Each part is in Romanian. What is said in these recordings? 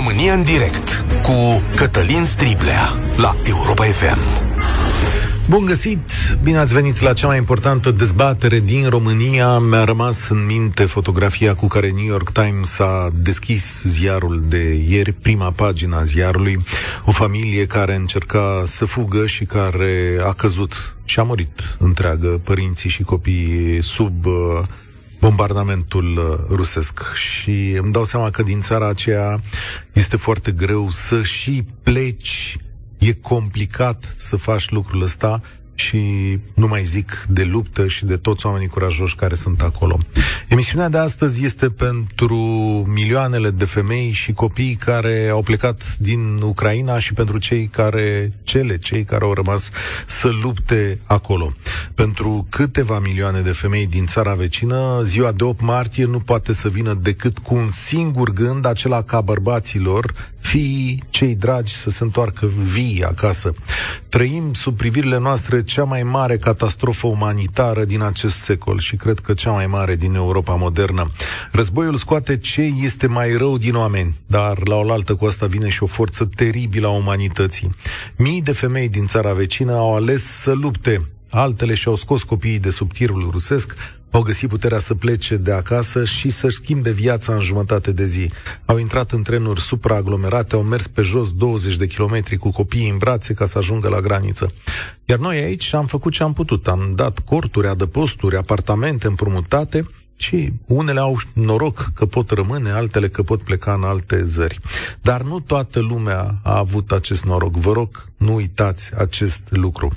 România în direct cu Cătălin Striblea la Europa FM. Bun găsit! Bine ați venit la cea mai importantă dezbatere din România. Mi-a rămas în minte fotografia cu care New York Times a deschis ziarul de ieri, prima pagina a ziarului. O familie care încerca să fugă și care a căzut și a murit întreagă, părinții și copiii sub uh, bombardamentul uh, rusesc. Și îmi dau seama că din țara aceea este foarte greu să și pleci, e complicat să faci lucrul ăsta și nu mai zic de luptă și de toți oamenii curajoși care sunt acolo. Emisiunea de astăzi este pentru milioanele de femei și copii care au plecat din Ucraina și pentru cei care, cele, cei care au rămas să lupte acolo. Pentru câteva milioane de femei din țara vecină, ziua de 8 martie nu poate să vină decât cu un singur gând, acela ca bărbaților, fii cei dragi să se întoarcă vii acasă. Trăim sub privirile noastre cea mai mare catastrofă umanitară din acest secol și cred că cea mai mare din Europa modernă. Războiul scoate ce este mai rău din oameni, dar la oaltă cu asta vine și o forță teribilă a umanității. Mii de femei din țara vecină au ales să lupte Altele și-au scos copiii de sub tirul rusesc, au găsit puterea să plece de acasă și să-și schimbe viața în jumătate de zi. Au intrat în trenuri supraaglomerate, au mers pe jos 20 de kilometri cu copiii în brațe ca să ajungă la graniță. Iar noi aici am făcut ce am putut. Am dat corturi, adăposturi, apartamente împrumutate și unele au noroc că pot rămâne, altele că pot pleca în alte zări. Dar nu toată lumea a avut acest noroc. Vă rog, nu uitați acest lucru.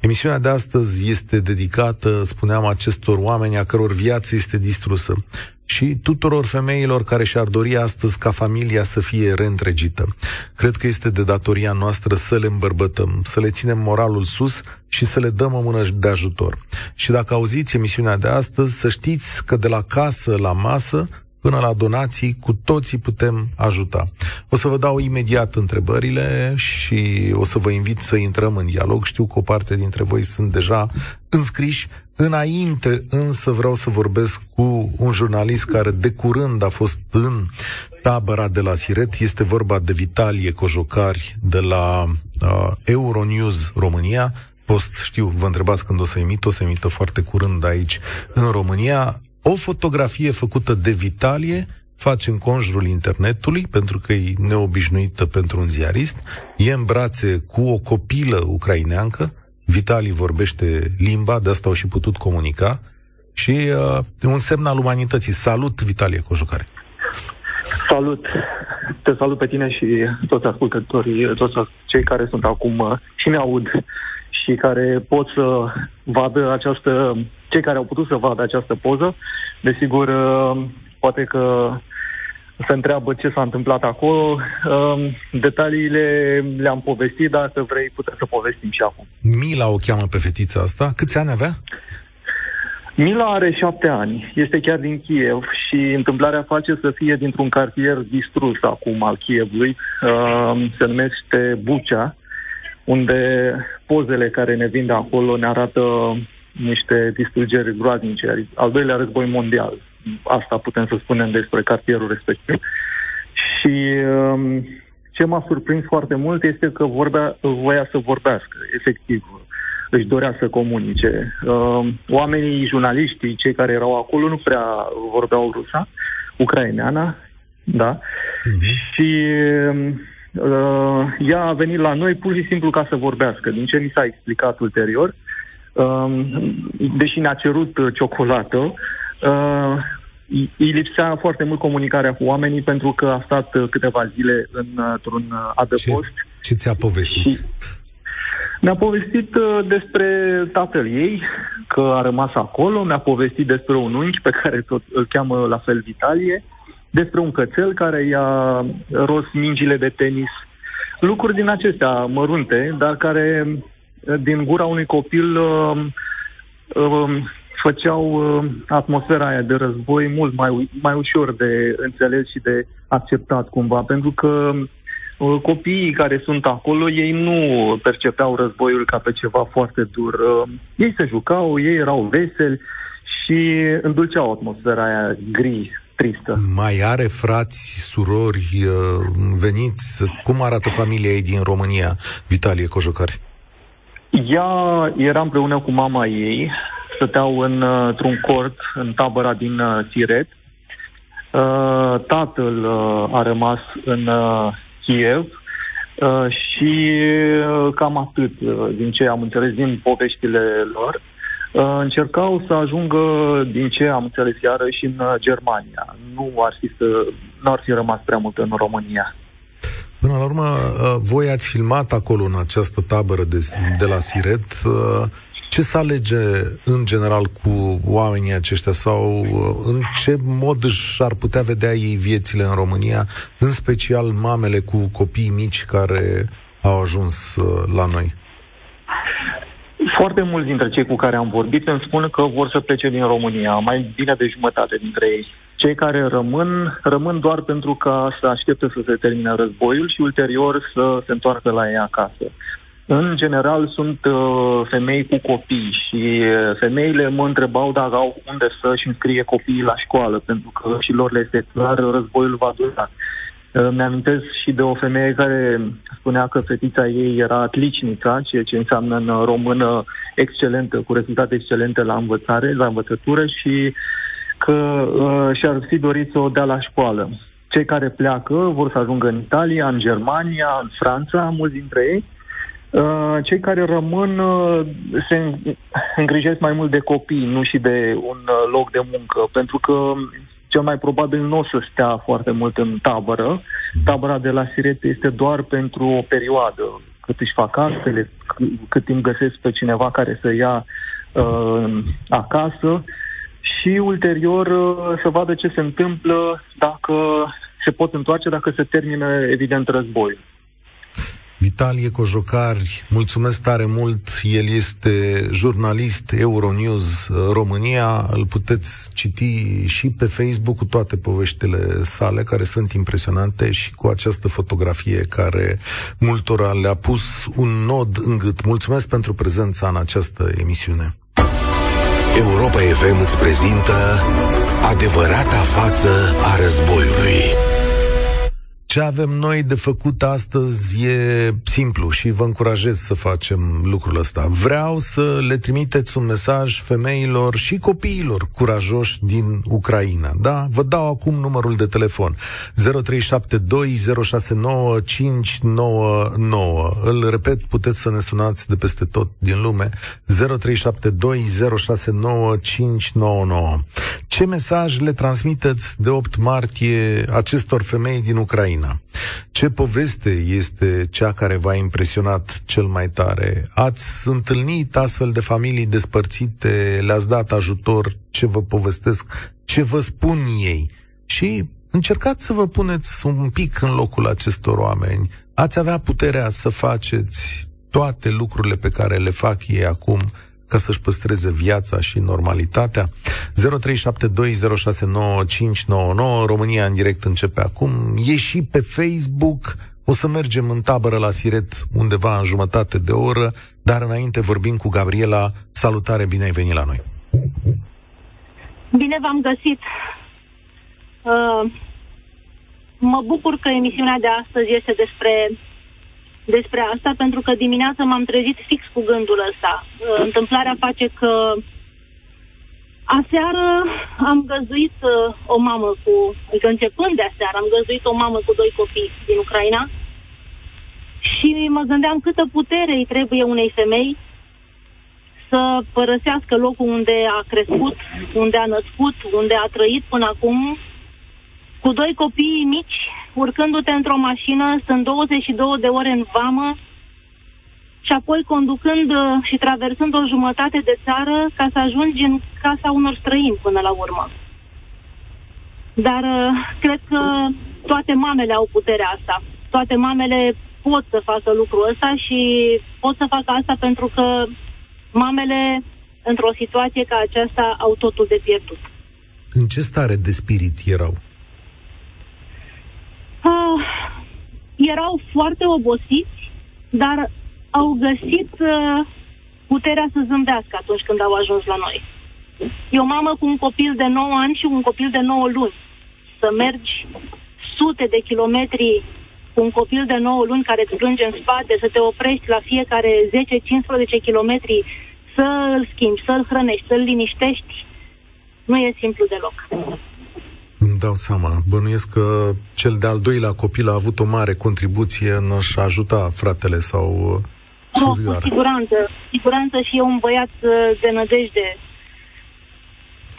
Emisiunea de astăzi este dedicată, spuneam, acestor oameni a căror viață este distrusă și tuturor femeilor care și-ar dori astăzi ca familia să fie reîntregită. Cred că este de datoria noastră să le îmbărbătăm, să le ținem moralul sus și să le dăm o mână de ajutor. Și dacă auziți emisiunea de astăzi, să știți că de la casă la masă până la donații, cu toții putem ajuta. O să vă dau imediat întrebările și o să vă invit să intrăm în dialog. Știu că o parte dintre voi sunt deja înscriși. Înainte însă vreau să vorbesc cu un jurnalist care de curând a fost în tabăra de la Siret. Este vorba de Vitalie Cojocari de la uh, Euronews România. Post, știu, vă întrebați când o să emit, o să emită foarte curând aici în România. O fotografie făcută de Vitalie face în conjurul internetului, pentru că e neobișnuită pentru un ziarist, e în brațe cu o copilă ucraineancă, Vitali vorbește limba, de asta au și putut comunica, și uh, un semn al umanității. Salut, Vitalie Cojucare! Salut! Te salut pe tine și toți ascultătorii, toți cei care sunt acum uh, și ne aud și care pot să vadă această, cei care au putut să vadă această poză, desigur, uh, poate că se întreabă ce s-a întâmplat acolo. Um, detaliile le-am povestit, dacă vrei putem să povestim și acum. Mila o cheamă pe fetița asta. Câți ani avea? Mila are șapte ani, este chiar din Kiev și întâmplarea face să fie dintr-un cartier distrus acum al Kievului, um, se numește Bucea, unde pozele care ne vin de acolo ne arată niște distrugeri groaznice, al doilea război mondial. Asta putem să spunem despre cartierul respectiv. Și um, ce m-a surprins foarte mult este că vorbea, voia să vorbească, efectiv. Își dorea să comunice. Um, oamenii, jurnaliștii, cei care erau acolo, nu prea vorbeau rusa, ucraineana, da? Uh-huh. Și um, Uh, ea a venit la noi pur și simplu ca să vorbească. Din ce mi s-a explicat ulterior, uh, deși ne-a cerut uh, ciocolată, uh, îi lipsea foarte mult comunicarea cu oamenii pentru că a stat uh, câteva zile în, într-un uh, adăpost. Ce, ce ți-a povestit? Și mi-a povestit uh, despre tatăl ei, că a rămas acolo, mi-a povestit despre un unchi pe care tot îl cheamă la fel Vitalie, uh, despre un cățel care i-a ros mingile de tenis. Lucruri din acestea mărunte, dar care din gura unui copil uh, uh, făceau uh, atmosfera aia de război mult mai, mai ușor de înțeles și de acceptat cumva, pentru că uh, copiii care sunt acolo, ei nu percepeau războiul ca pe ceva foarte dur. Uh, ei se jucau, ei erau veseli și îndulceau atmosfera aia gri tristă. Mai are frați, surori, uh, veniți? Cum arată familia ei din România, Vitalie Cojocari? Ea era împreună cu mama ei, stăteau în, uh, într-un cort în tabăra din Siret. Tatăl a rămas în Kiev și cam atât din ce am înțeles din poveștile lor. Uh, încercau să ajungă, din ce am înțeles iarăși, în uh, Germania. Nu ar fi, să, nu ar fi rămas prea mult în România. Până la urmă, uh, voi ați filmat acolo, în această tabără de, de la Siret. Ce se alege în general cu oamenii aceștia sau în ce mod își ar putea vedea ei viețile în România, în special mamele cu copii mici care au ajuns la noi? Foarte mulți dintre cei cu care am vorbit îmi spun că vor să plece din România, mai bine de jumătate dintre ei. Cei care rămân, rămân doar pentru ca să aștepte să se termine războiul și ulterior să se întoarcă la ei acasă. În general sunt uh, femei cu copii și uh, femeile mă întrebau dacă au unde să-și înscrie copiii la școală, pentru că și lor le este clar, războiul va dura. Mi-amintesc și de o femeie care spunea că fetița ei era atlicnica, ceea ce înseamnă în română excelentă, cu rezultate excelente la învățare, la învățătură și că uh, și-ar fi dorit să o dea la școală. Cei care pleacă vor să ajungă în Italia, în Germania, în Franța, mulți dintre ei. Uh, cei care rămân uh, se îngrijesc mai mult de copii, nu și de un uh, loc de muncă, pentru că cel mai probabil nu o să stea foarte mult în tabără. Tabăra de la Sirete este doar pentru o perioadă, cât își fac actele, cât timp găsesc pe cineva care să ia uh, acasă și ulterior uh, să vadă ce se întâmplă dacă se pot întoarce, dacă se termină, evident, războiul. Vitalie Cojocari, mulțumesc tare mult. El este jurnalist Euronews România. Îl puteți citi și pe Facebook cu toate poveștile sale, care sunt impresionante, și cu această fotografie care multora le-a pus un nod în gât. Mulțumesc pentru prezența în această emisiune. Europa FM îți prezintă adevărata față a războiului. Ce avem noi de făcut astăzi e simplu și vă încurajez să facem lucrul ăsta. Vreau să le trimiteți un mesaj femeilor și copiilor curajoși din Ucraina. Da? Vă dau acum numărul de telefon 0372069599. Îl repet, puteți să ne sunați de peste tot din lume 0372069599. Ce mesaj le transmiteți de 8 martie acestor femei din Ucraina? Ucraina. Ce poveste este cea care v-a impresionat cel mai tare? Ați întâlnit astfel de familii despărțite, le-ați dat ajutor, ce vă povestesc, ce vă spun ei? Și încercați să vă puneți un pic în locul acestor oameni. Ați avea puterea să faceți toate lucrurile pe care le fac ei acum ca să-și păstreze viața și normalitatea. 0372069599 România în direct începe acum. E și pe Facebook. O să mergem în tabără la Siret undeva în jumătate de oră, dar înainte vorbim cu Gabriela. Salutare, bine ai venit la noi! Bine v-am găsit! Uh, mă bucur că emisiunea de astăzi este despre despre asta, pentru că dimineața m-am trezit fix cu gândul ăsta. Uh, întâmplarea face că aseară am găzuit uh, o mamă cu, adică începând de aseară, am găzuit o mamă cu doi copii din Ucraina și mă gândeam câtă putere îi trebuie unei femei să părăsească locul unde a crescut, unde a născut, unde a trăit până acum, cu doi copii mici urcându-te într-o mașină, sunt 22 de ore în vamă și apoi conducând uh, și traversând o jumătate de țară ca să ajungi în casa unor străini până la urmă. Dar uh, cred că toate mamele au puterea asta. Toate mamele pot să facă lucrul ăsta și pot să facă asta pentru că mamele, într-o situație ca aceasta, au totul de pierdut. În ce stare de spirit erau? Uh, erau foarte obosiți, dar au găsit uh, puterea să zâmbească atunci când au ajuns la noi. E o mamă cu un copil de 9 ani și un copil de 9 luni. să mergi sute de kilometri cu un copil de 9 luni care îți plânge în spate, să te oprești la fiecare 10-15 kilometri, să-l schimbi, să-l hrănești, să-l liniștești, nu e simplu deloc. Îmi dau seama. Bănuiesc că cel de-al doilea copil a avut o mare contribuție în a ajuta fratele sau surioara. Uh, cu siguranță. Siguranță și e un băiat uh, de nădejde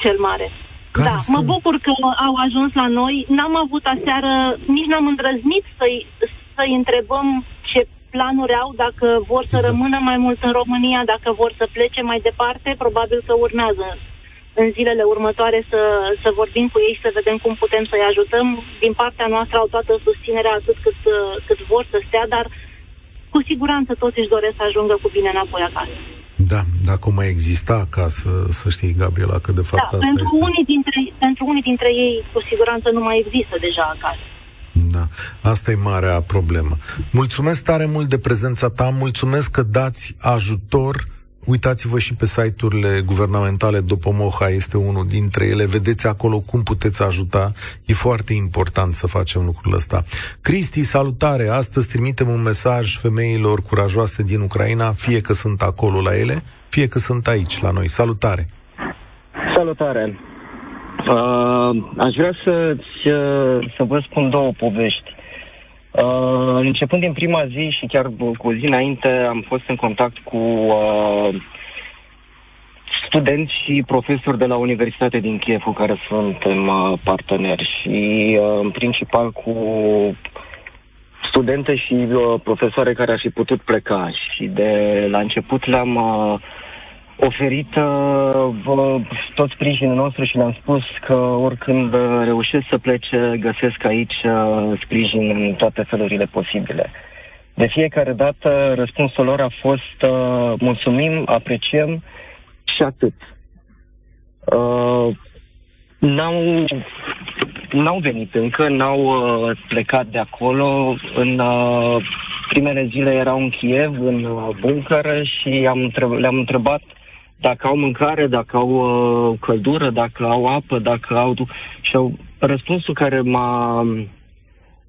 cel mare. Care da, sunt? mă bucur că au ajuns la noi. N-am avut aseară, nici n-am îndrăznit să-i, să-i întrebăm ce planuri au, dacă vor exact. să rămână mai mult în România, dacă vor să plece mai departe, probabil că urmează în zilele următoare să, să vorbim cu ei și să vedem cum putem să-i ajutăm. Din partea noastră au toată susținerea atât cât, cât vor să stea, dar cu siguranță toți își doresc să ajungă cu bine înapoi acasă. Da, dacă mai exista acasă, să știi, Gabriela, că de fapt da, asta pentru este... Unii dintre, pentru unii dintre ei, cu siguranță, nu mai există deja acasă. Da, asta e marea problemă. Mulțumesc tare mult de prezența ta, mulțumesc că dați ajutor Uitați-vă și pe site-urile guvernamentale, Dopomoha este unul dintre ele. Vedeți acolo cum puteți ajuta. E foarte important să facem lucrul ăsta. Cristi, salutare! Astăzi trimitem un mesaj femeilor curajoase din Ucraina, fie că sunt acolo la ele, fie că sunt aici la noi. Salutare! Salutare! Uh, aș vrea să, să, să vă spun două povești. Uh, începând din prima zi și chiar cu o zi înainte am fost în contact cu uh, studenți și profesori de la Universitatea din Kiev cu care suntem uh, parteneri și uh, în principal cu studente și uh, profesoare care ar fi putut pleca. Și de la început le-am uh, oferit uh, tot sprijinul nostru și le-am spus că oricând uh, reușesc să plece, găsesc aici uh, sprijin în toate felurile posibile. De fiecare dată răspunsul lor a fost uh, mulțumim, apreciem și atât. Uh, n-au, n-au venit încă, n-au uh, plecat de acolo. În uh, primele zile erau în Kiev, în uh, bunker și am întreb- le-am întrebat dacă au mâncare, dacă au uh, căldură, dacă au apă, dacă au... Și au... răspunsul care m-a,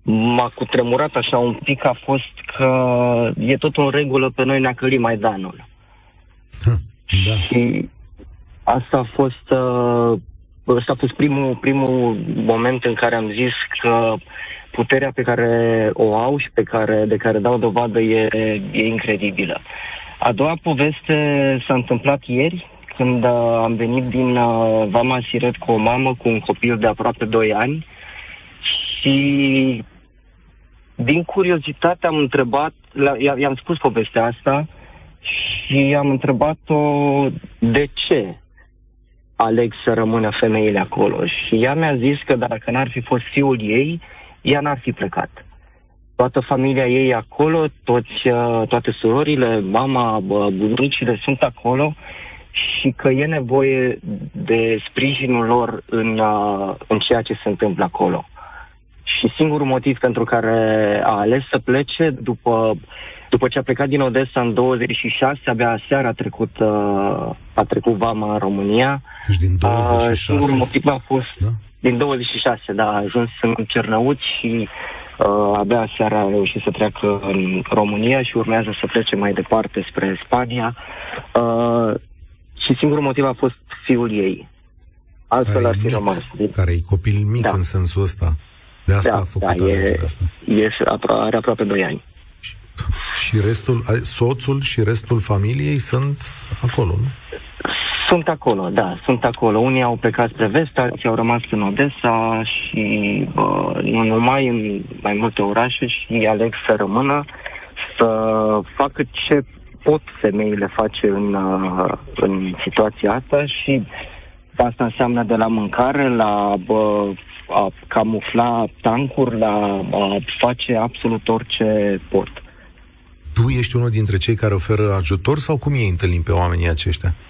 m-a cutremurat așa un pic a fost că e tot în regulă, pe noi ne-a călit Maidanul. Da. Și asta a fost... Uh, Ăsta a fost primul, primul moment în care am zis că puterea pe care o au și pe care, de care dau dovadă e, e incredibilă. A doua poveste s-a întâmplat ieri, când uh, am venit din uh, Vama Siret cu o mamă cu un copil de aproape 2 ani și din curiozitate am întrebat, i-am spus povestea asta și am întrebat-o de ce aleg să rămână femeile acolo. Și ea mi-a zis că dacă n-ar fi fost fiul ei, ea n-ar fi plecat toată familia ei acolo, toți, uh, toate surorile, mama, bunicile sunt acolo și că e nevoie de sprijinul lor în, uh, în ceea ce se întâmplă acolo. Și singurul motiv pentru care a ales să plece după, după ce a plecat din Odessa în 26, abia seara a trecut, uh, a trecut vama în România. Deci din 26? Singurul motiv a fost da? din 26, da, a ajuns în Cernăuți și Uh, abia seara a reușit să treacă în România și urmează să plece mai departe spre Spania. Uh, și singurul motiv a fost fiul ei. Altfel ar fi mic, rămas. Care e copil mic da. în sensul ăsta. De asta da, a făcut da, e, asta. E, are aproape 2 ani. Și, și restul, soțul și restul familiei sunt acolo, nu? Sunt acolo, da, sunt acolo. Unii au plecat spre vest, alții au rămas în Odessa și bă, nu numai în mai multe orașe și aleg să rămână, să facă ce pot femeile face în, uh, în situația asta și asta înseamnă de la mâncare, la bă, a camufla tancuri, la a face absolut orice pot. Tu ești unul dintre cei care oferă ajutor sau cum ei întâlnim pe oamenii aceștia? Uh,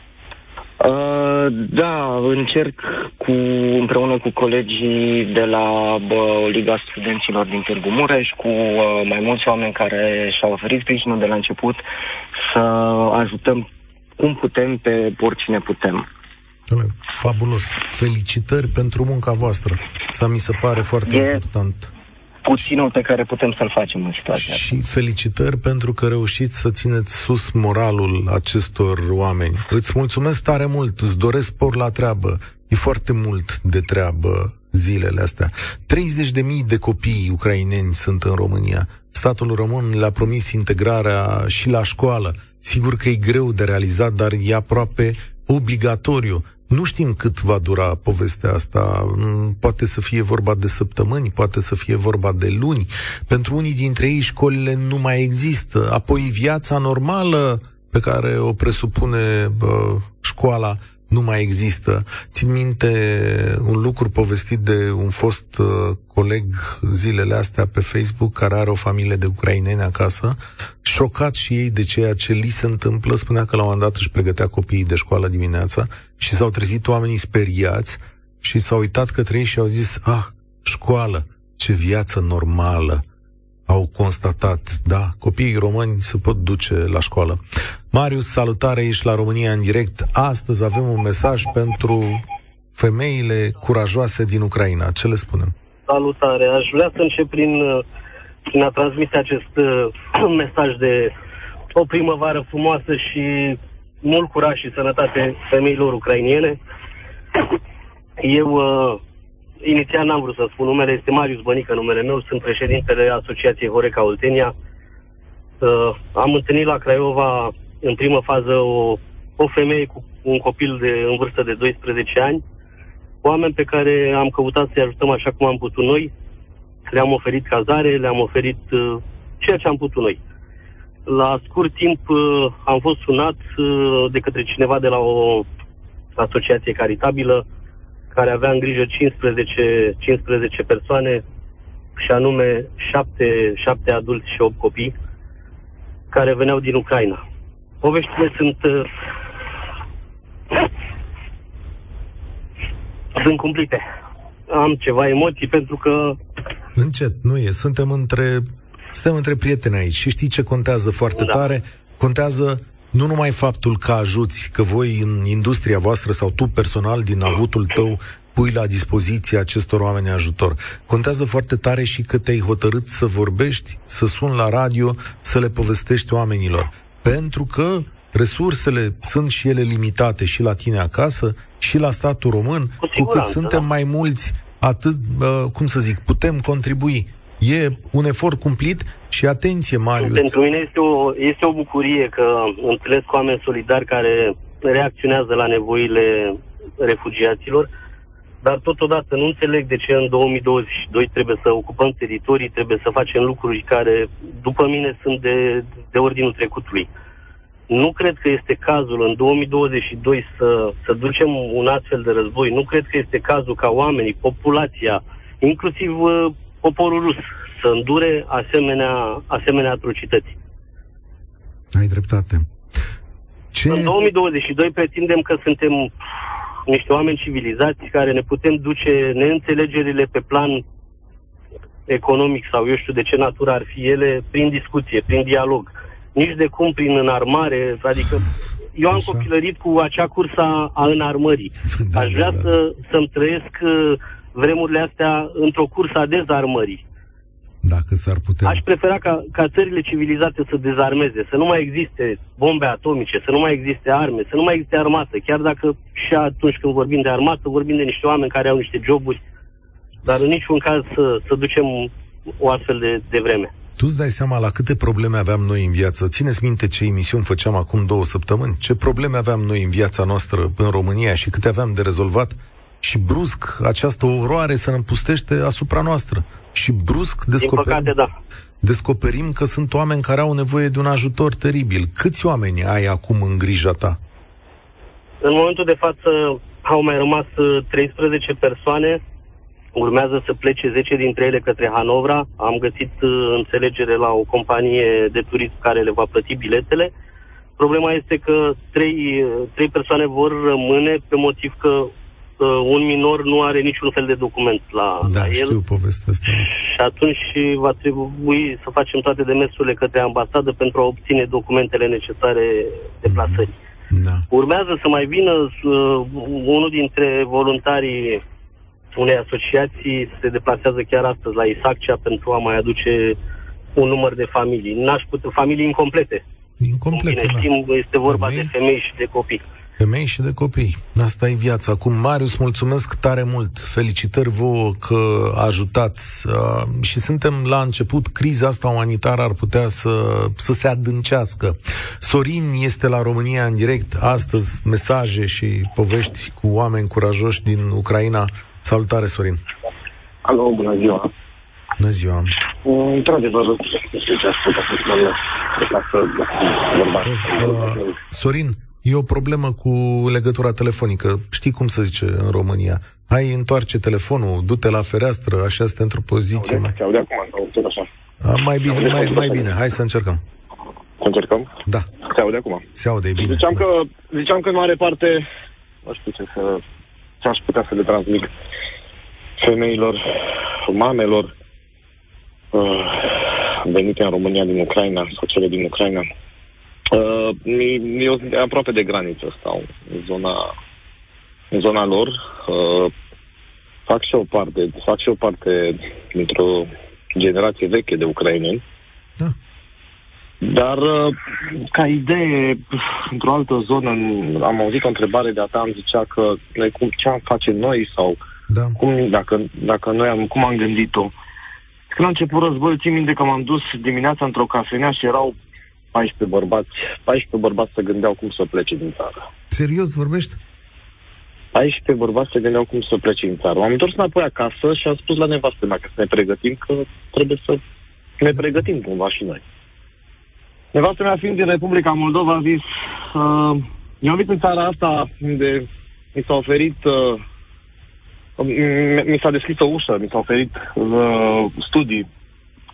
da, încerc cu, împreună cu colegii de la bă, Liga Studenților din Târgu Mureș, cu uh, mai mulți oameni care și-au oferit sprijinul de la început, să ajutăm cum putem pe oricine putem. Fabulos. Felicitări pentru munca voastră. Asta mi se pare foarte e important. Puținul pe care putem să-l facem în situația Și asta. felicitări pentru că reușiți să țineți sus moralul acestor oameni. Îți mulțumesc tare mult, îți doresc spor la treabă. E foarte mult de treabă zilele astea. 30.000 de copii ucraineni sunt în România. Statul român le-a promis integrarea și la școală. Sigur că e greu de realizat, dar e aproape obligatoriu. Nu știm cât va dura povestea asta. Mm, poate să fie vorba de săptămâni, poate să fie vorba de luni. Pentru unii dintre ei școlile nu mai există. Apoi viața normală pe care o presupune bă, școala nu mai există. Țin minte un lucru povestit de un fost uh, coleg zilele astea pe Facebook care are o familie de ucraineni acasă, șocat și ei de ceea ce li se întâmplă, spunea că la un moment dat își pregătea copiii de școală dimineața și s-au trezit oamenii speriați și s-au uitat către ei și au zis, ah, școală, ce viață normală au constatat, da, copiii români se pot duce la școală. Marius, salutare, ești la România în direct. Astăzi avem un mesaj pentru femeile curajoase din Ucraina. Ce le spunem? Salutare, aș vrea să încep prin, prin a transmite acest uh, mesaj de o primăvară frumoasă și mult curaj și sănătate femeilor ucrainiene. Eu uh, inițial n-am vrut să spun numele, este Marius Bănică numele meu, sunt președintele Asociației Horeca Oltenia. Uh, am întâlnit la Craiova în primă fază o, o femeie cu un copil de în vârstă de 12 ani, oameni pe care am căutat să-i ajutăm așa cum am putut noi, le-am oferit cazare, le-am oferit uh, ceea ce am putut noi. La scurt timp uh, am fost sunat uh, de către cineva de la o asociație caritabilă care avea în grijă 15, 15 persoane și anume 7, 7 adulți și 8 copii care veneau din Ucraina. Poveștile sunt uh, sunt cumplite. Am ceva emoții pentru că... Încet, nu e. Suntem între, suntem între prieteni aici și știi ce contează foarte da. tare? Contează nu numai faptul că ajuți, că voi în industria voastră sau tu personal din avutul tău pui la dispoziție acestor oameni ajutor. Contează foarte tare și că te-ai hotărât să vorbești, să suni la radio, să le povestești oamenilor. Pentru că resursele sunt și ele limitate și la tine acasă și la statul român, cu, cu cât suntem da. mai mulți, atât, uh, cum să zic, putem contribui. E un efort cumplit și atenție, Marius. Pentru mine este o, este o bucurie că întâlnesc oameni solidari care reacționează la nevoile refugiaților, dar totodată nu înțeleg de ce în 2022 trebuie să ocupăm teritorii, trebuie să facem lucruri care, după mine, sunt de, de ordinul trecutului. Nu cred că este cazul în 2022 să, să ducem un astfel de război. Nu cred că este cazul ca oamenii, populația, inclusiv uh, poporul rus, să îndure asemenea, asemenea atrocități. Ai dreptate. Ce... În 2022 pretindem că suntem niște oameni civilizați care ne putem duce neînțelegerile pe plan economic sau eu știu de ce natură ar fi ele prin discuție, prin dialog. Nici de cum prin înarmare, adică eu am Așa. copilărit cu acea cursă a înarmării. Da, Aș da, vrea da, da. Să, să-mi trăiesc uh, vremurile astea într-o cursă a dezarmării. Dacă s-ar putea. Aș prefera ca, ca țările civilizate să dezarmeze, să nu mai existe bombe atomice, să nu mai existe arme, să nu mai existe armată. Chiar dacă și atunci când vorbim de armată, vorbim de niște oameni care au niște joburi, dar în niciun caz să, să ducem o astfel de, de vreme. Tu îți dai seama la câte probleme aveam noi în viață? Țineți minte ce emisiuni făceam acum două săptămâni? Ce probleme aveam noi în viața noastră în România și câte aveam de rezolvat? Și brusc această oroare se împustește asupra noastră. Și brusc descoperim, păcate, da. descoperim că sunt oameni care au nevoie de un ajutor teribil. Câți oameni ai acum în grija ta? În momentul de față au mai rămas 13 uh, persoane. Urmează să plece 10 dintre ele către Hanovra. Am găsit uh, înțelegere la o companie de turism care le va plăti biletele. Problema este că trei, uh, trei persoane vor rămâne pe motiv că un minor nu are niciun fel de document la, da, la el. știu povestea asta. Și atunci va trebui să facem toate demersurile către ambasadă pentru a obține documentele necesare de plasări. Mm-hmm. Da. Urmează să mai vină uh, unul dintre voluntarii unei asociații se deplasează chiar astăzi la Isaccea pentru a mai aduce un număr de familii. N-aș putea, familii incomplete. Incomplete, Bine, da. știm, este vorba femei, de femei și de copii. Femei și de copii. Asta e viața. Acum, Marius, mulțumesc tare mult. Felicitări vouă că ajutați. Uh, și suntem la început. Criza asta umanitară ar putea să, să se adâncească. Sorin este la România în direct. Astăzi, mesaje și povești cu oameni curajoși din Ucraina. Salutare, Sorin! Alo, bună ziua! Bună ziua! Într-adevăr, Sorin, e o problemă cu legătura telefonică. Știi cum se zice în România? Hai, întoarce telefonul, du-te la fereastră, așa este într-o poziție. Aude, mai... aude acum, sau așa. A, mai bine, mai, mai bine. Hai să încercăm. Să încercăm? Da. Se aude acum? Se aude, e bine. Ziceam, da. că, ziceam că în mare parte, nu știu ce să ce aș putea să le transmit femeilor, mamelor uh, venite în România din Ucraina sau cele din Ucraina. Uh, e, e aproape de graniță stau, în zona, în zona lor. Uh, fac și o parte, fac și o parte dintr-o generație veche de ucraineni. Da. Dar, uh, ca idee, într-o altă zonă, am auzit o întrebare de-a ta, am zicea că noi cum, ce am face noi sau da. cum, dacă, dacă noi am, cum am gândit-o. Când a început războiul, țin minte că m-am dus dimineața într-o cafenea și erau 14 bărbați, 14 bărbați să gândeau cum să plece din țară. Serios vorbești? 14 bărbați se gândeau cum să plece din țară. Am întors înapoi acasă și am spus la nevastă mea că să ne pregătim, că trebuie să ne pregătim cumva și noi. Nevastă mea fiind din Republica Moldova a zis uh, eu am venit în țara asta unde mi s-a oferit uh, mi s-a deschis o ușă, mi s-a oferit uh, studii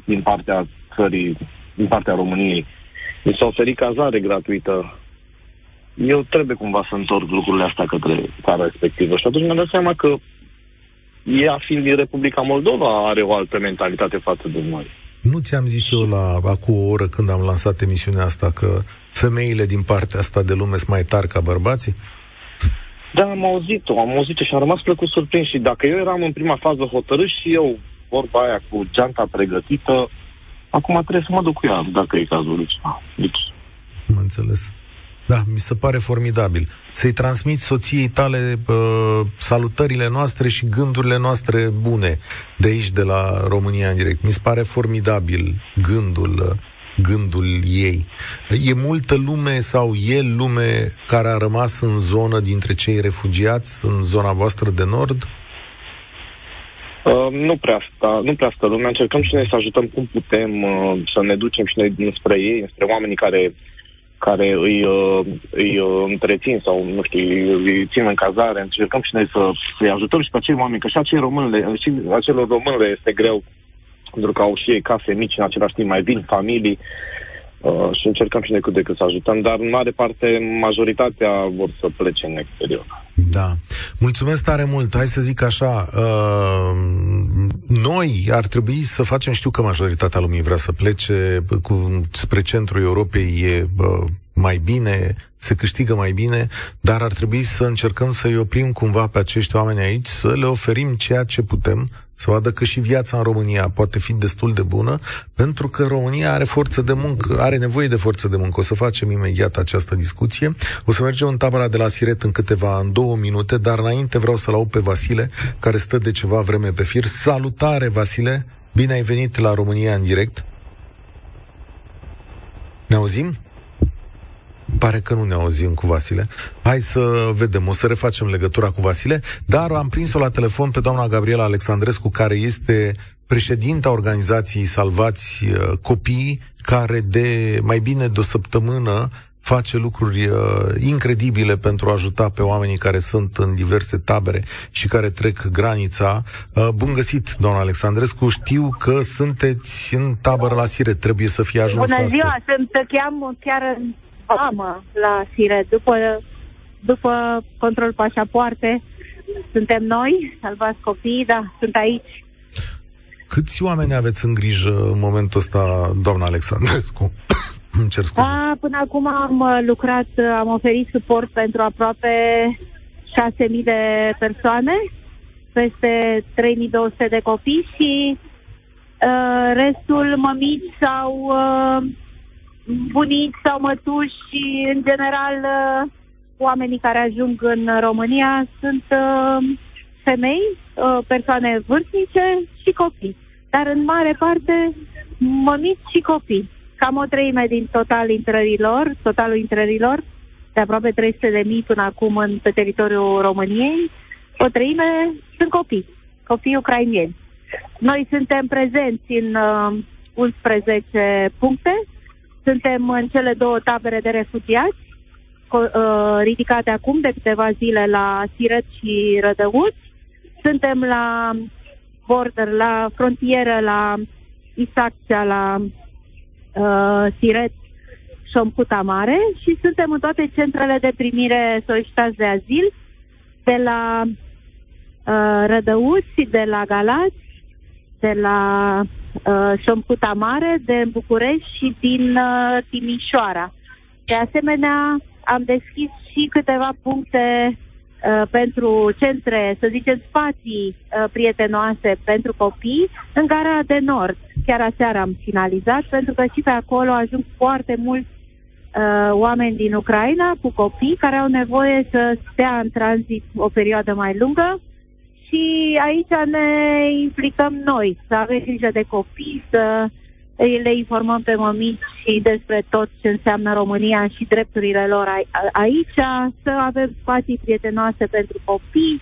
din partea țării, din partea României. Mi s-a oferit cazare gratuită. Eu trebuie cumva să întorc lucrurile astea către țara respectivă. Și atunci mi-am dat seama că ea, fiind din Republica Moldova, are o altă mentalitate față de noi. Nu ți-am zis eu la acum o oră când am lansat emisiunea asta că femeile din partea asta de lume sunt mai tari ca bărbații? Da, am auzit-o, am auzit-o și am rămas plăcut surprins și dacă eu eram în prima fază hotărât și eu, vorba aia cu geanta pregătită, acum trebuie să mă duc cu ea, dacă e cazul. Deci, deci... Mă înțeles. Da, mi se pare formidabil. Să-i transmit soției tale uh, salutările noastre și gândurile noastre bune de aici, de la România în direct. Mi se pare formidabil gândul, uh, gândul ei. E multă lume sau e lume care a rămas în zonă dintre cei refugiați, în zona voastră de nord? Uh, nu prea asta, nu prea asta lumea. Încercăm și noi să ajutăm cum putem, uh, să ne ducem și noi spre ei, spre oamenii care care îi, uh, îi uh, întrețin sau, nu știu, îi țin în cazare. Încercăm și noi să, să-i ajutăm și pe acei oameni, că și acei românle, și acelor românle este greu, pentru că au și ei case mici, în același timp mai vin familii uh, și încercăm și noi cât de cât să ajutăm, dar în mare parte majoritatea vor să plece în exterior. Da. Mulțumesc tare mult. Hai să zic așa, uh, noi ar trebui să facem, știu că majoritatea lumii vrea să plece cu, spre centrul Europei, e uh, mai bine, se câștigă mai bine, dar ar trebui să încercăm să-i oprim cumva pe acești oameni aici, să le oferim ceea ce putem, să vadă că și viața în România poate fi destul de bună, pentru că România are forță de muncă, are nevoie de forță de muncă. O să facem imediat această discuție. O să mergem în tabăra de la Siret în câteva, în două minute, dar înainte vreau să-l aud pe Vasile, care stă de ceva vreme pe fir. Salutare, Vasile! Bine ai venit la România în direct. Ne auzim? Pare că nu ne auzim cu Vasile. Hai să vedem, o să refacem legătura cu Vasile, dar am prins-o la telefon pe doamna Gabriela Alexandrescu, care este președinta organizației Salvați uh, Copiii, care de mai bine de o săptămână face lucruri uh, incredibile pentru a ajuta pe oamenii care sunt în diverse tabere și care trec granița. Uh, bun găsit, doamna Alexandrescu. Știu că sunteți în tabără la Sire. Trebuie să fie ajuns Bună ziua, astăzi. sunt chiar, chiar în vamă la Sire. După, după control pașapoarte, suntem noi, salvați copiii, da, sunt aici. Câți oameni aveți în grijă în momentul ăsta, doamna Alexandrescu? Îmi cer scuze. Da, până acum am uh, lucrat, uh, am oferit suport pentru aproape 6.000 de persoane, peste 3.200 de copii și uh, restul mămici sau uh, bunici sau mătuși și, în general, uh, oamenii care ajung în România sunt uh, femei, uh, persoane vârstnice și copii. Dar, în mare parte, mămici și copii. Cam o treime din total intrărilor, totalul intrărilor, de aproape 300 de mii până acum în, pe teritoriul României, o treime sunt copii, copii ucrainieni. Noi suntem prezenți în uh, 11 puncte, suntem în cele două tabere de refugiați, co- uh, ridicate acum de câteva zile la Siret și Rădăuți. Suntem la border, la frontieră, la Isaccea, la uh, Siret Șomputa Mare și suntem în toate centrele de primire solicitați de azil, de la uh, Rădăuți, de la Galați, de la uh, Șomputa Mare, de București și din uh, Timișoara. De asemenea, am deschis și câteva puncte uh, pentru centre, să zicem, spații uh, prietenoase pentru copii în Gara de Nord. Chiar aseară am finalizat, pentru că și pe acolo ajung foarte mulți uh, oameni din Ucraina cu copii care au nevoie să stea în tranzit o perioadă mai lungă și aici ne implicăm noi, să avem grijă de copii, să le informăm pe mămici și despre tot ce înseamnă România și drepturile lor aici, să avem spații prietenoase pentru copii,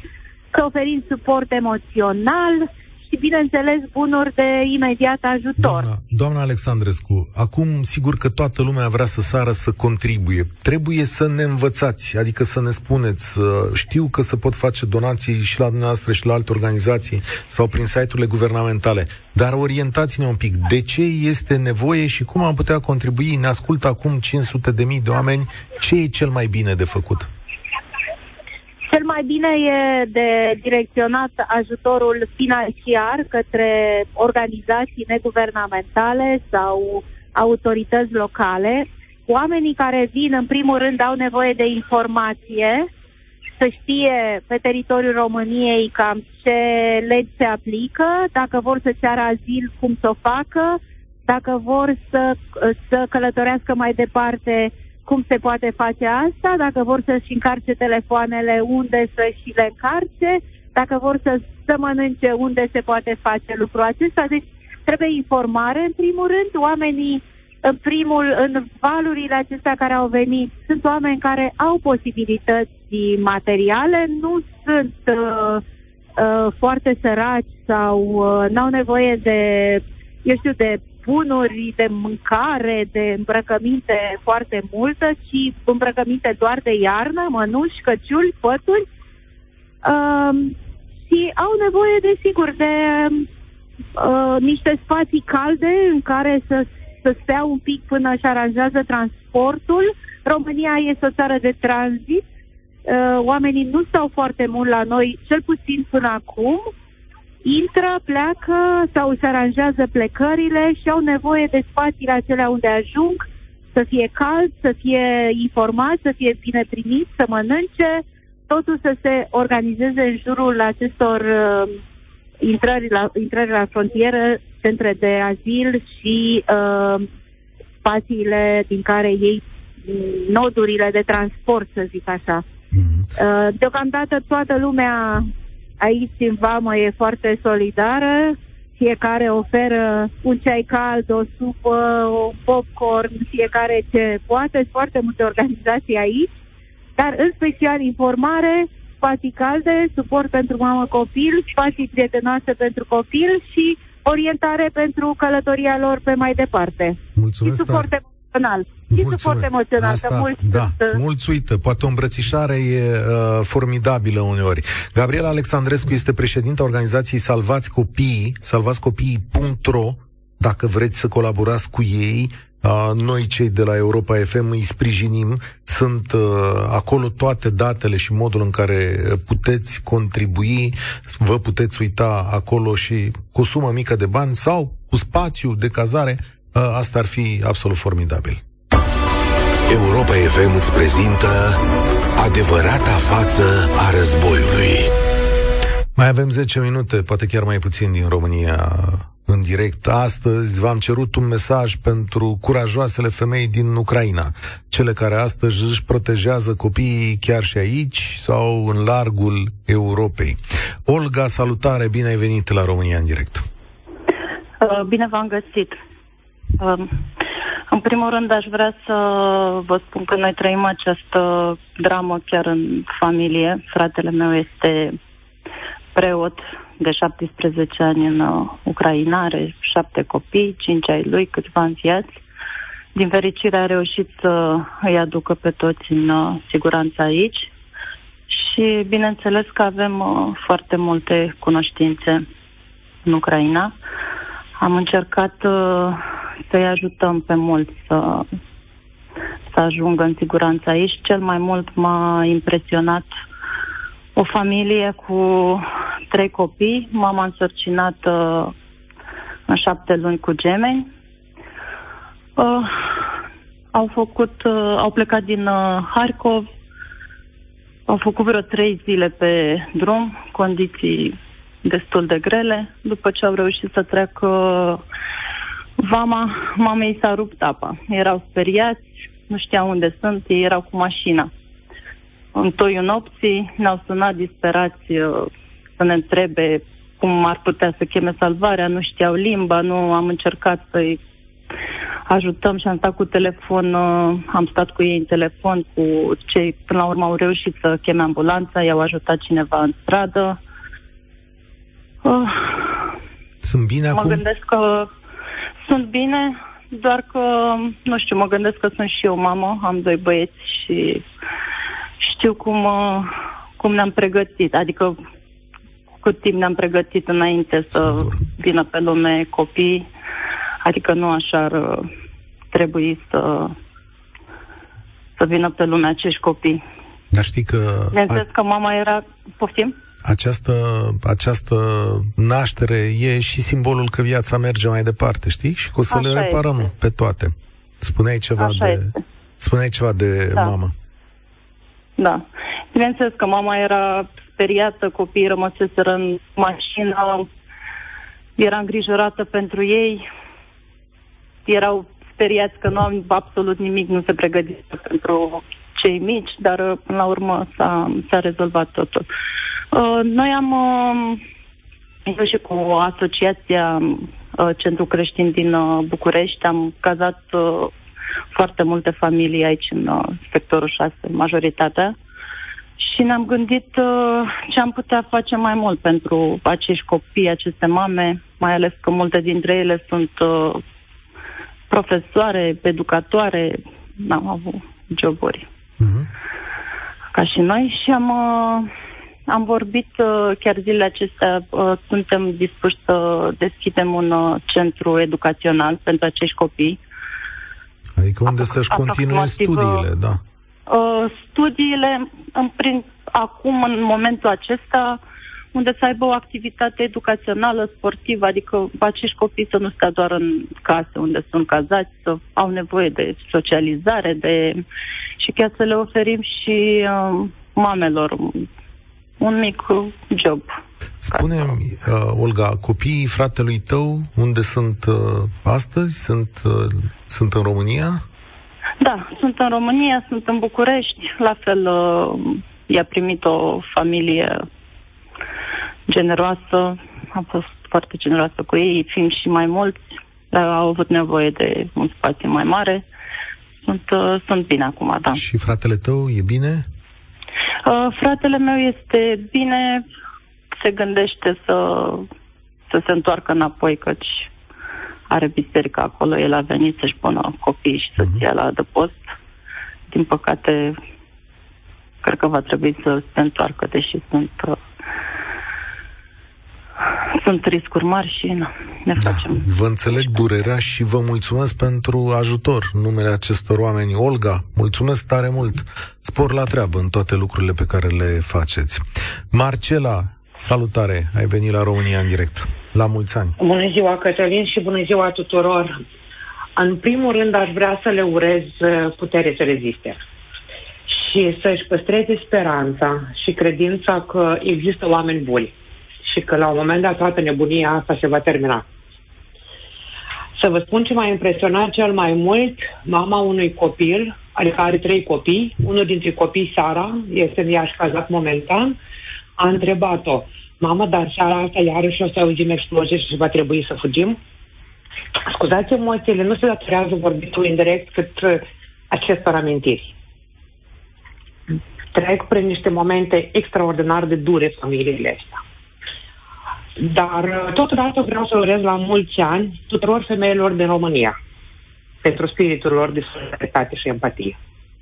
să oferim suport emoțional și, bineînțeles, bunuri de imediat ajutor. Doamna, doamna Alexandrescu, acum sigur că toată lumea vrea să sară să contribuie. Trebuie să ne învățați, adică să ne spuneți, știu că se pot face donații și la dumneavoastră și la alte organizații sau prin site-urile guvernamentale, dar orientați-ne un pic. De ce este nevoie și cum am putea contribui? Ne ascultă acum 500 de mii de oameni. Ce e cel mai bine de făcut? Cel mai bine e de direcționat ajutorul financiar către organizații neguvernamentale sau autorități locale. Oamenii care vin, în primul rând, au nevoie de informație, să știe pe teritoriul României cam ce legi se aplică, dacă vor să ceară azil, cum să o facă, dacă vor să, să călătorească mai departe, cum se poate face asta, dacă vor să-și încarce telefoanele, unde să și le încarce, dacă vor să, să mănânce, unde se poate face lucrul acesta. Deci trebuie informare, în primul rând, oamenii în primul, în valurile acestea care au venit, sunt oameni care au posibilități materiale, nu sunt uh, uh, foarte săraci sau uh, n-au nevoie de, eu știu, de bunuri, de mâncare, de îmbrăcăminte foarte multă, ci îmbrăcăminte doar de iarnă, mănuși, căciuli, pături. Uh, și au nevoie, desigur, de uh, niște spații calde în care să, să stea un pic până își aranjează transportul. România este o țară de tranzit. Uh, oamenii nu stau foarte mult la noi, cel puțin până acum intră, pleacă sau se aranjează plecările și au nevoie de spațiile acelea unde ajung, să fie cald, să fie informat, să fie bine primit, să mănânce, totul să se organizeze în jurul acestor uh, intrări, la, intrări la frontieră, centre de azil și uh, spațiile din care ei nodurile de transport, să zic așa. Mm-hmm. Uh, deocamdată toată lumea Aici în vamă e foarte solidară, fiecare oferă un ceai cald, o supă, o popcorn, fiecare ce poate, foarte multe organizații aici, dar în special informare, spații calde, suport pentru mamă-copil, spații prietenoase pentru copil și orientare pentru călătoria lor pe mai departe. Mulțumesc, și suport emoțional. Și suport emoțional, Asta, că mulți da, sunt... Uh, mulți uită. Poate o îmbrățișare e uh, formidabilă uneori. Gabriela Alexandrescu este președinta organizației Salvați Copiii, salvațcopiii.ro, dacă vreți să colaborați cu ei, uh, noi cei de la Europa FM îi sprijinim. Sunt uh, acolo toate datele și modul în care puteți contribui. Vă puteți uita acolo și cu sumă mică de bani sau cu spațiu de cazare. Uh, asta ar fi absolut formidabil. Europa FM îți prezintă adevărata față a războiului. Mai avem 10 minute, poate chiar mai puțin din România în direct. Astăzi v-am cerut un mesaj pentru curajoasele femei din Ucraina, cele care astăzi își protejează copiii chiar și aici sau în largul Europei. Olga, salutare, bine ai venit la România în direct. Uh, bine v-am găsit. Um, în primul rând aș vrea să vă spun că noi trăim această dramă chiar în familie. Fratele meu este preot de 17 ani în uh, Ucraina, are șapte copii, cinci ai lui, câțiva înfiați. Din fericire a reușit să îi aducă pe toți în uh, siguranță aici și bineînțeles că avem uh, foarte multe cunoștințe în Ucraina. Am încercat să-i ajutăm pe mulți să, să ajungă în siguranță aici. Cel mai mult m-a impresionat o familie cu trei copii, mama însărcinată în șapte luni cu gemeni. Uh, au făcut, uh, au plecat din uh, Harkov, au făcut vreo trei zile pe drum, condiții destul de grele. După ce au reușit să treacă vama, mamei s-a rupt apa. Erau speriați, nu știau unde sunt, ei erau cu mașina. În toiul nopții ne-au sunat disperați uh, să ne întrebe cum ar putea să cheme salvarea, nu știau limba, nu am încercat să-i ajutăm și am stat cu telefon, uh, am stat cu ei în telefon, cu cei, până la urmă au reușit să cheme ambulanța, i-au ajutat cineva în stradă. Uh, sunt bine mă acum? Mă gândesc că sunt bine, doar că, nu știu, mă gândesc că sunt și eu mamă, am doi băieți și știu cum, uh, cum ne-am pregătit, adică cât timp ne-am pregătit înainte să Sigur. vină pe lume copii, adică nu așa ar uh, trebui să, să vină pe lume acești copii. Dar știi că... Bineînțeles a... că mama era... Poftim? Această, această naștere e și simbolul că viața merge mai departe, știi? Și că o să așa le reparăm este. pe toate. Spuneai ceva așa de... Este. Spuneai ceva de da. mamă. Da. Bineînțeles că mama era speriată, copiii rămăseseră în mașină, era îngrijorată pentru ei, erau speriați că nu au absolut nimic, nu se pregătită pentru cei mici, dar până la urmă s-a, s-a rezolvat totul. Uh, noi am, uh, eu și cu asociația uh, Centru Creștin din uh, București, am cazat uh, foarte multe familii aici în uh, sectorul 6, majoritatea. Și ne-am gândit uh, ce am putea face mai mult pentru acești copii, aceste mame, mai ales că multe dintre ele sunt uh, profesoare, educatoare, n-am avut joburi uh-huh. ca și noi și am, uh, am vorbit uh, chiar zilele acestea, uh, suntem dispuși să deschidem un uh, centru educațional pentru acești copii Adică unde să-și continue studiile, da. Uh, studiile, în prin, acum, în momentul acesta, unde să aibă o activitate educațională, sportivă, adică acești copii să nu stea doar în case unde sunt cazați, să au nevoie de socializare, de și chiar să le oferim și uh, mamelor un mic job. spune uh, Olga, copiii fratelui tău, unde sunt uh, astăzi? Sunt, uh, sunt în România? Da, sunt în România, sunt în București. La fel, uh, i-a primit o familie generoasă. Am fost foarte generoasă cu ei, fiind și mai mulți. Dar au avut nevoie de un spațiu mai mare. Sunt, uh, sunt bine acum, da. Și fratele tău e bine? Uh, fratele meu este bine, se gândește să, să se întoarcă înapoi, căci are biserica acolo, el a venit să-și pună copiii și să-ți ia mhm. la adăpost. Din păcate, cred că va trebui să se întoarcă, deși sunt uh, sunt riscuri mari și nu, ne da, facem. Vă înțeleg durerea și vă mulțumesc pentru ajutor numele acestor oameni. Olga, mulțumesc tare mult. Spor la treabă în toate lucrurile pe care le faceți. Marcela, salutare, ai venit la România în direct. La mulți ani. Bună ziua, Cătălin, și bună ziua tuturor. În primul rând, aș vrea să le urez uh, putere să reziste și să-și păstreze speranța și credința că există oameni buni și că la un moment dat toată nebunia asta se va termina. Să vă spun ce m-a impresionat cel mai mult, mama unui copil, adică are trei copii, unul dintre copii, Sara, este în Iași cazat momentan, a întrebat-o, mamă, dar seara asta iarăși o să auzim explozii și va trebui să fugim? Scuzați emoțiile, nu se datorează vorbitul indirect cât uh, acestor amintiri. Trec prin niște momente extraordinar de dure familiile astea. Dar uh, totodată vreau să urez la mulți ani tuturor femeilor din România pentru spiritul lor de solidaritate și empatie.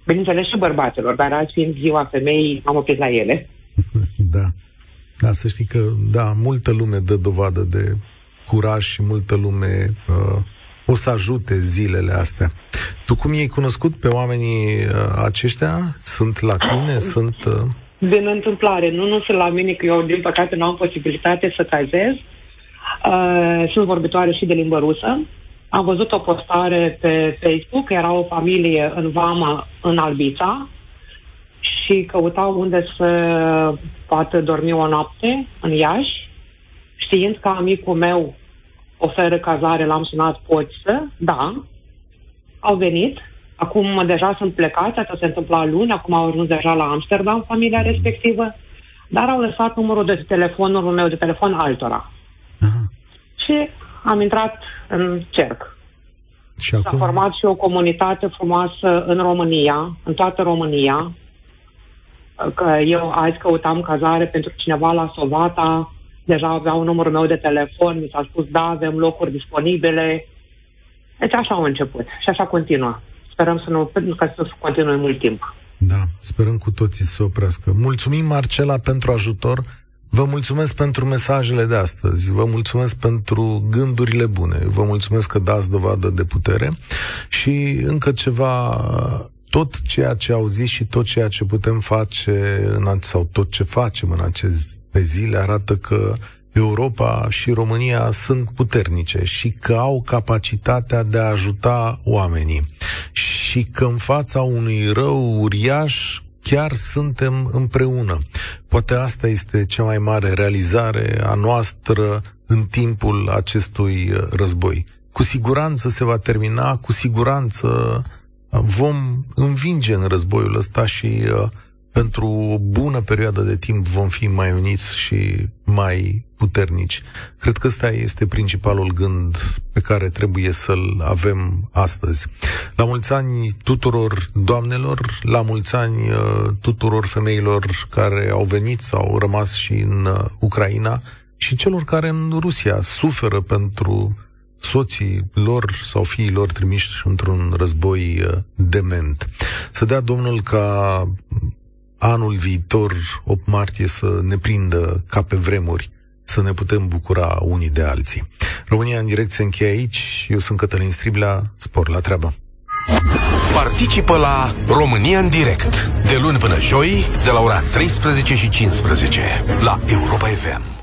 Bineînțeles și bărbaților, dar azi fiind ziua femeii, am oprit la ele. Da. Da, să știi că, da, multă lume dă dovadă de curaj și multă lume uh, o să ajute zilele astea. Tu cum i-ai cunoscut pe oamenii uh, aceștia? Sunt la tine? Sunt... Uh... Din întâmplare, nu, nu sunt la mine, că eu, din păcate, nu am posibilitate să cazez. Uh, sunt vorbitoare și de limbă rusă. Am văzut o postare pe Facebook, era o familie în vama în Albița și căutau unde să poată dormi o noapte în Iași, știind că amicul meu oferă cazare, l-am sunat, poți să? Da. Au venit. Acum deja sunt plecați, asta se întâmpla luni, acum au ajuns deja la Amsterdam, familia respectivă, dar au lăsat numărul de telefonul meu de telefon altora. Aha. Și am intrat în cerc. Și acum... S-a format și o comunitate frumoasă în România, în toată România, că eu azi căutam cazare pentru cineva la Sovata, deja aveau numărul meu de telefon, mi s-a spus da, avem locuri disponibile. Deci așa au început și așa continuă. Sperăm să nu, că să continue mult timp. Da, sperăm cu toții să se oprească. Mulțumim, Marcela, pentru ajutor. Vă mulțumesc pentru mesajele de astăzi, vă mulțumesc pentru gândurile bune, vă mulțumesc că dați dovadă de putere și încă ceva, tot ceea ce au zis și tot ceea ce putem face în, sau tot ce facem în aceste zile arată că Europa și România sunt puternice și că au capacitatea de a ajuta oamenii și că în fața unui rău uriaș chiar suntem împreună. Poate asta este cea mai mare realizare a noastră în timpul acestui uh, război. Cu siguranță se va termina, cu siguranță uh, vom învinge în războiul ăsta și uh, pentru o bună perioadă de timp vom fi mai uniți și mai puternici. Cred că ăsta este principalul gând pe care trebuie să-l avem astăzi. La mulți ani tuturor doamnelor, la mulți ani uh, tuturor femeilor care au venit sau au rămas și în uh, Ucraina și celor care în Rusia suferă pentru soții lor sau fiii lor trimiși într-un război uh, dement. Să dea Domnul ca anul viitor, 8 martie, să ne prindă ca pe vremuri, să ne putem bucura unii de alții. România în direct se încheie aici. Eu sunt Cătălin Striblea. Spor la treabă. Participă la România în direct de luni până joi de la ora 13 și 15 la Europa FM.